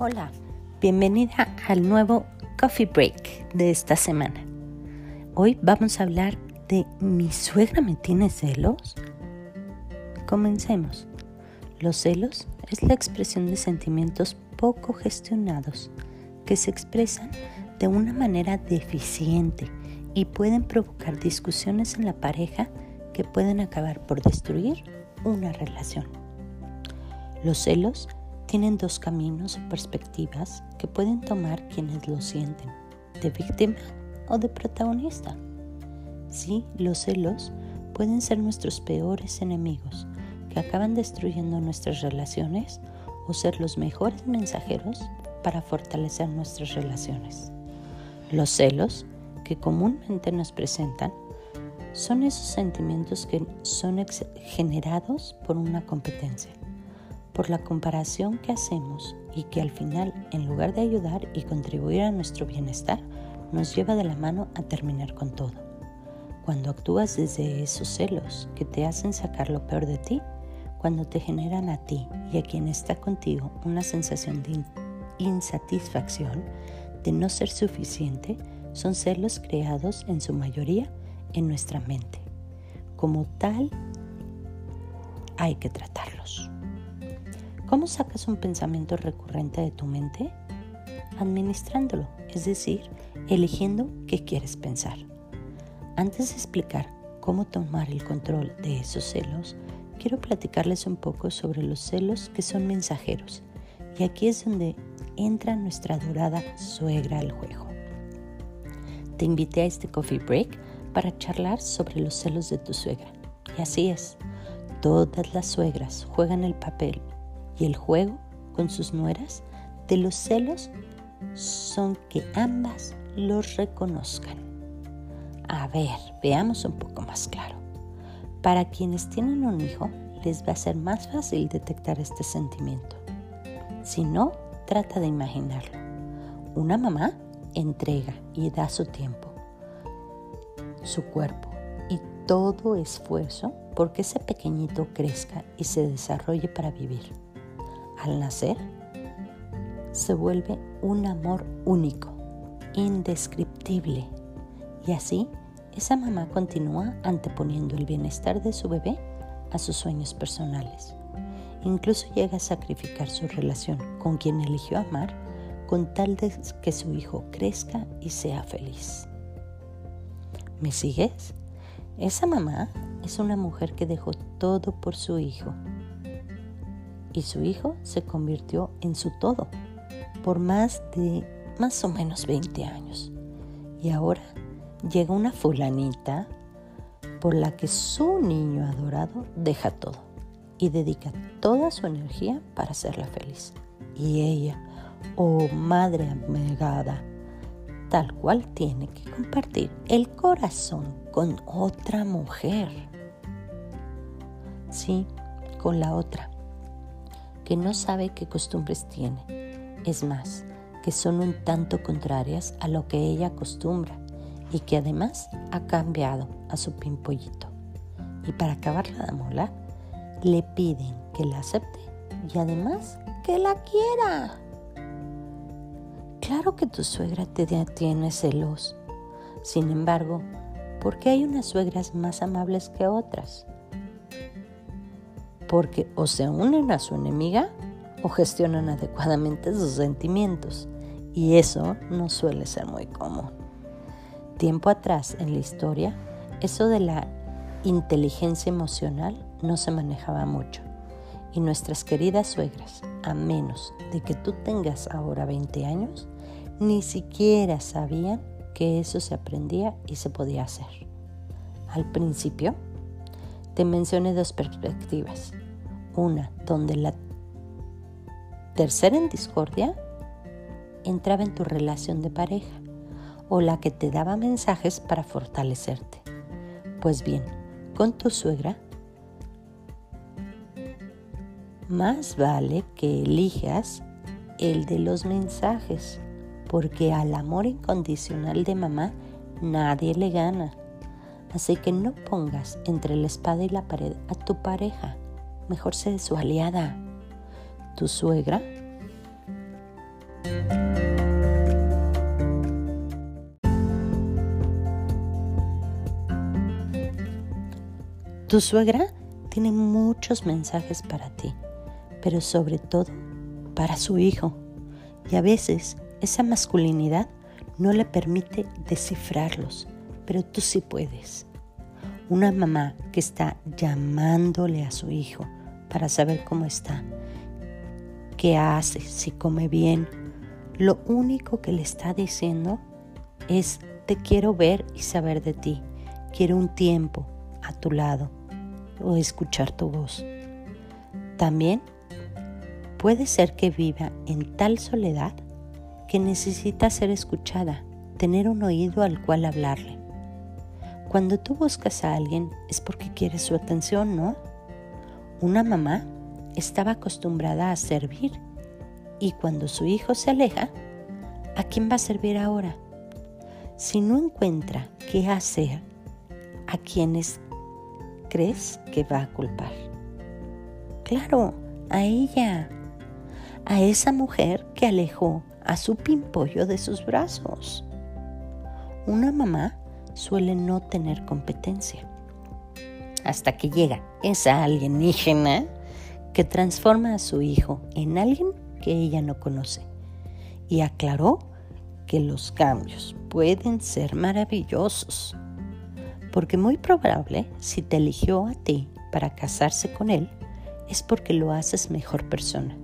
Hola, bienvenida al nuevo Coffee Break de esta semana. Hoy vamos a hablar de ¿mi suegra me tiene celos? Comencemos. Los celos es la expresión de sentimientos poco gestionados que se expresan de una manera deficiente y pueden provocar discusiones en la pareja que pueden acabar por destruir una relación. Los celos tienen dos caminos o perspectivas que pueden tomar quienes lo sienten, de víctima o de protagonista. Sí, los celos pueden ser nuestros peores enemigos que acaban destruyendo nuestras relaciones o ser los mejores mensajeros para fortalecer nuestras relaciones. Los celos que comúnmente nos presentan son esos sentimientos que son generados por una competencia por la comparación que hacemos y que al final, en lugar de ayudar y contribuir a nuestro bienestar, nos lleva de la mano a terminar con todo. Cuando actúas desde esos celos que te hacen sacar lo peor de ti, cuando te generan a ti y a quien está contigo una sensación de insatisfacción, de no ser suficiente, son celos creados en su mayoría en nuestra mente. Como tal, hay que tratarlos. ¿Cómo sacas un pensamiento recurrente de tu mente? Administrándolo, es decir, eligiendo qué quieres pensar. Antes de explicar cómo tomar el control de esos celos, quiero platicarles un poco sobre los celos que son mensajeros. Y aquí es donde entra nuestra adorada suegra al juego. Te invité a este coffee break para charlar sobre los celos de tu suegra. Y así es, todas las suegras juegan el papel y el juego con sus nueras de los celos son que ambas los reconozcan. A ver, veamos un poco más claro. Para quienes tienen un hijo, les va a ser más fácil detectar este sentimiento. Si no, trata de imaginarlo. Una mamá entrega y da su tiempo, su cuerpo y todo esfuerzo porque ese pequeñito crezca y se desarrolle para vivir al nacer, se vuelve un amor único, indescriptible. Y así, esa mamá continúa anteponiendo el bienestar de su bebé a sus sueños personales. Incluso llega a sacrificar su relación con quien eligió amar con tal de que su hijo crezca y sea feliz. ¿Me sigues? Esa mamá es una mujer que dejó todo por su hijo y su hijo se convirtió en su todo por más de más o menos 20 años. Y ahora llega una fulanita por la que su niño adorado deja todo y dedica toda su energía para hacerla feliz. Y ella, oh madre abnegada, tal cual tiene que compartir el corazón con otra mujer. Sí, con la otra que no sabe qué costumbres tiene. Es más, que son un tanto contrarias a lo que ella acostumbra y que además ha cambiado a su pimpollito. Y para acabarla de molar, le piden que la acepte y además que la quiera. Claro que tu suegra te tiene celos. Sin embargo, ¿por qué hay unas suegras más amables que otras? Porque o se unen a su enemiga o gestionan adecuadamente sus sentimientos, y eso no suele ser muy común. Tiempo atrás en la historia, eso de la inteligencia emocional no se manejaba mucho, y nuestras queridas suegras, a menos de que tú tengas ahora 20 años, ni siquiera sabían que eso se aprendía y se podía hacer. Al principio, te mencioné dos perspectivas. Una donde la tercera en discordia entraba en tu relación de pareja o la que te daba mensajes para fortalecerte. Pues bien, con tu suegra, más vale que elijas el de los mensajes, porque al amor incondicional de mamá nadie le gana. Así que no pongas entre la espada y la pared a tu pareja. Mejor sé su aliada. Tu suegra Tu suegra tiene muchos mensajes para ti, pero sobre todo para su hijo. Y a veces esa masculinidad no le permite descifrarlos, pero tú sí puedes. Una mamá que está llamándole a su hijo para saber cómo está, qué hace, si come bien, lo único que le está diciendo es te quiero ver y saber de ti, quiero un tiempo a tu lado o escuchar tu voz. También puede ser que viva en tal soledad que necesita ser escuchada, tener un oído al cual hablarle. Cuando tú buscas a alguien es porque quieres su atención, ¿no? Una mamá estaba acostumbrada a servir y cuando su hijo se aleja, ¿a quién va a servir ahora? Si no encuentra qué hacer, ¿a quiénes crees que va a culpar? Claro, a ella, a esa mujer que alejó a su pimpollo de sus brazos. Una mamá suele no tener competencia hasta que llega esa alienígena que transforma a su hijo en alguien que ella no conoce y aclaró que los cambios pueden ser maravillosos porque muy probable si te eligió a ti para casarse con él es porque lo haces mejor persona.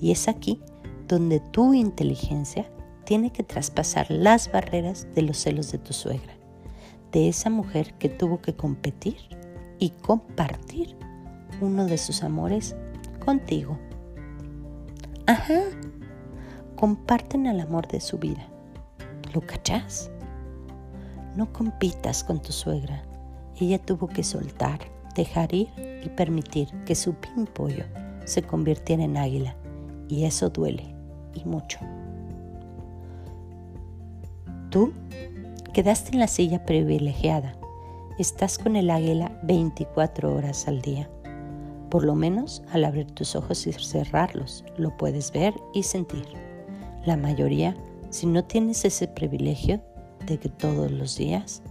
Y es aquí donde tu inteligencia tiene que traspasar las barreras de los celos de tu suegra, de esa mujer que tuvo que competir y compartir uno de sus amores contigo. Ajá, comparten el amor de su vida. ¿Lo cachás? No compitas con tu suegra. Ella tuvo que soltar, dejar ir y permitir que su pimpollo se convirtiera en águila. Y eso duele, y mucho. Tú quedaste en la silla privilegiada. Estás con el águila 24 horas al día. Por lo menos al abrir tus ojos y cerrarlos, lo puedes ver y sentir. La mayoría, si no tienes ese privilegio, de que todos los días?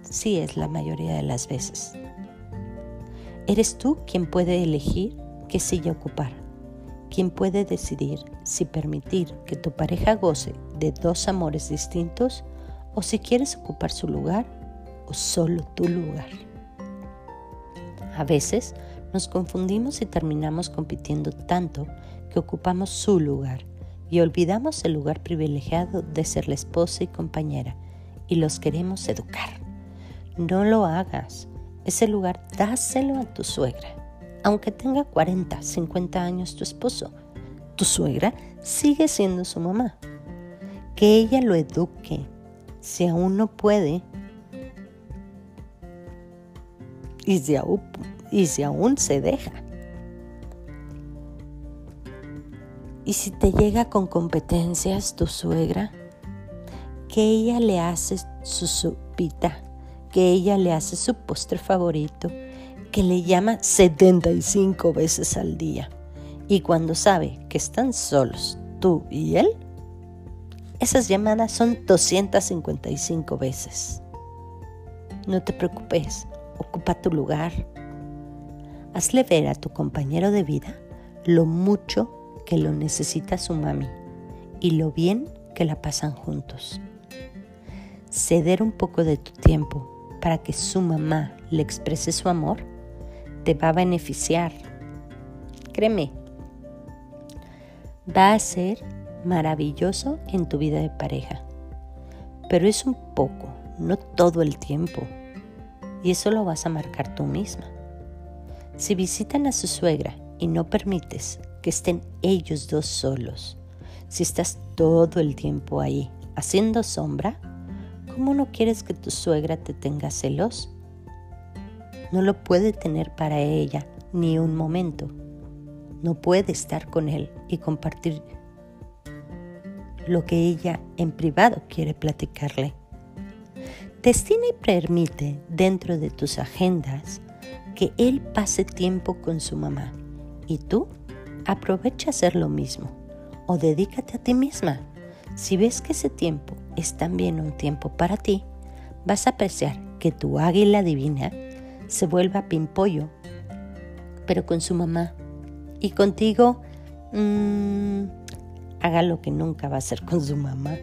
Sí es la mayoría de las veces. Eres tú quien puede elegir qué silla ocupar, quien puede decidir si permitir que tu pareja goce de dos amores distintos o si quieres ocupar su lugar o solo tu lugar. A veces nos confundimos y terminamos compitiendo tanto que ocupamos su lugar y olvidamos el lugar privilegiado de ser la esposa y compañera y los queremos educar. No lo hagas. Ese lugar dáselo a tu suegra. Aunque tenga 40, 50 años tu esposo, tu suegra sigue siendo su mamá. Que ella lo eduque. Si aún no puede, y si aún, se deja. Y si te llega con competencias tu suegra, que ella le hace su sopita, que ella le hace su postre favorito, que le llama 75 veces al día. Y cuando sabe que están solos tú y él, esas llamadas son 255 veces. No te preocupes, ocupa tu lugar. Hazle ver a tu compañero de vida lo mucho que lo necesita su mami y lo bien que la pasan juntos. Ceder un poco de tu tiempo para que su mamá le exprese su amor te va a beneficiar. Créeme, va a ser maravilloso en tu vida de pareja, pero es un poco, no todo el tiempo, y eso lo vas a marcar tú misma. Si visitan a su suegra y no permites que estén ellos dos solos. Si estás todo el tiempo ahí haciendo sombra, ¿cómo no quieres que tu suegra te tenga celos? No lo puede tener para ella ni un momento. No puede estar con él y compartir lo que ella en privado quiere platicarle. Destina y permite dentro de tus agendas que él pase tiempo con su mamá y tú aprovecha hacer lo mismo. o dedícate a ti misma. Si ves que ese tiempo es también un tiempo para ti, vas a apreciar que tu águila divina se vuelva pimpollo, pero con su mamá. Y contigo, mmm, haga lo que nunca va a hacer con su mamá.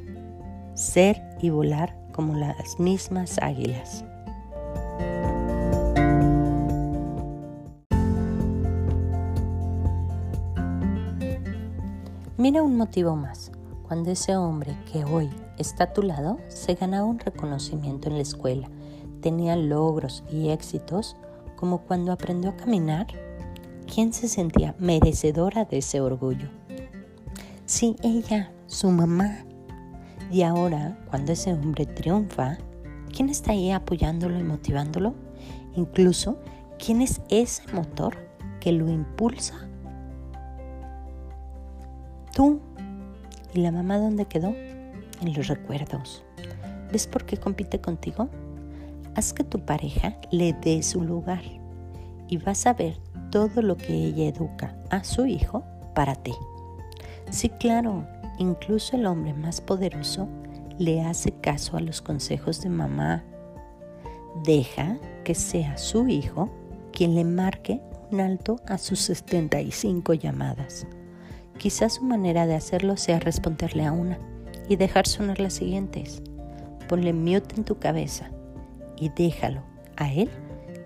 Ser y volar como las mismas águilas. Mira un motivo más. Cuando ese hombre que hoy está a tu lado se ganaba un reconocimiento en la escuela, tenía logros y éxitos, como cuando aprendió a caminar, ¿quién se sentía merecedora de ese orgullo? Sí, ella, su mamá. Y ahora, cuando ese hombre triunfa, ¿quién está ahí apoyándolo y motivándolo? Incluso, ¿quién es ese motor que lo impulsa Tú. ¿Y la mamá dónde quedó? En los recuerdos. ¿Ves por qué compite contigo? Haz que tu pareja le dé su lugar y vas a ver todo lo que ella educa a su hijo para ti. Sí, claro, incluso el hombre más poderoso le hace caso a los consejos de mamá. Deja que sea su hijo quien le marque un alto a sus 75 llamadas. Quizás su manera de hacerlo sea responderle a una y dejar sonar las siguientes. Ponle mute en tu cabeza y déjalo a él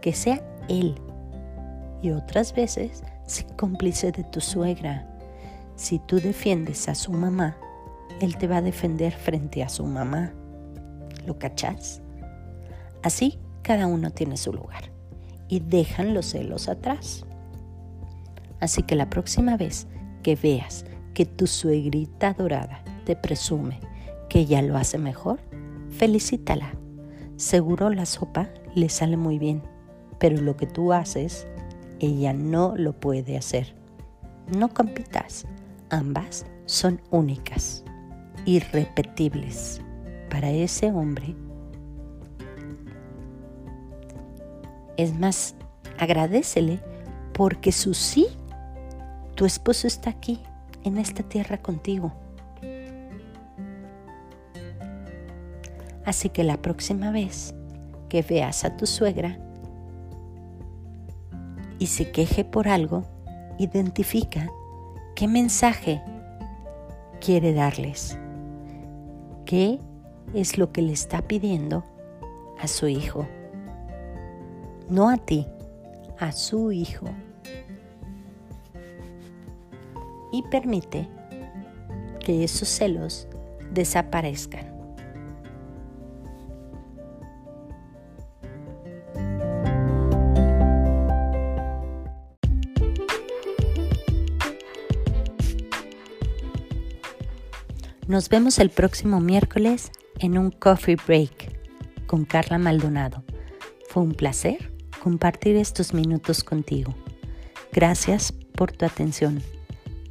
que sea él. Y otras veces, sé cómplice de tu suegra. Si tú defiendes a su mamá, él te va a defender frente a su mamá. ¿Lo cachas? Así cada uno tiene su lugar y dejan los celos atrás. Así que la próxima vez que veas que tu suegrita dorada te presume que ella lo hace mejor, felicítala. Seguro la sopa le sale muy bien, pero lo que tú haces, ella no lo puede hacer. No compitas, ambas son únicas, irrepetibles para ese hombre. Es más, agradecele porque su sí tu esposo está aquí, en esta tierra contigo. Así que la próxima vez que veas a tu suegra y se queje por algo, identifica qué mensaje quiere darles. ¿Qué es lo que le está pidiendo a su hijo? No a ti, a su hijo y permite que esos celos desaparezcan. Nos vemos el próximo miércoles en un coffee break con Carla Maldonado. Fue un placer compartir estos minutos contigo. Gracias por tu atención.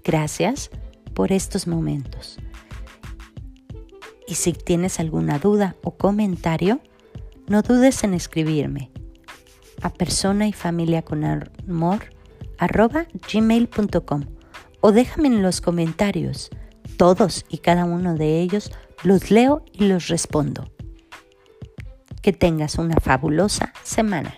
Gracias por estos momentos. Y si tienes alguna duda o comentario, no dudes en escribirme a persona y familia con amor gmail.com o déjame en los comentarios. Todos y cada uno de ellos los leo y los respondo. Que tengas una fabulosa semana.